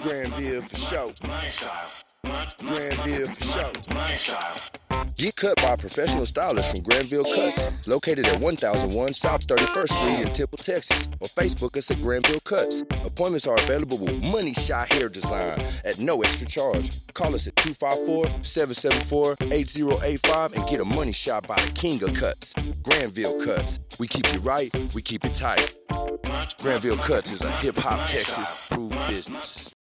Granville for show. For show. Get cut by professional stylists from Granville Kutz, located at 1001 South 31st Street in Temple, Texas, or Facebook us at Granville Kutz. Appointments are available with Money Shot Hair Design at no extra charge. Call us at 254-774-8085 and get a money shot by the King of Cuts. Granville Kutz. We keep you right, we keep it tight. Granville Kutz is a hip hop Texas approved business.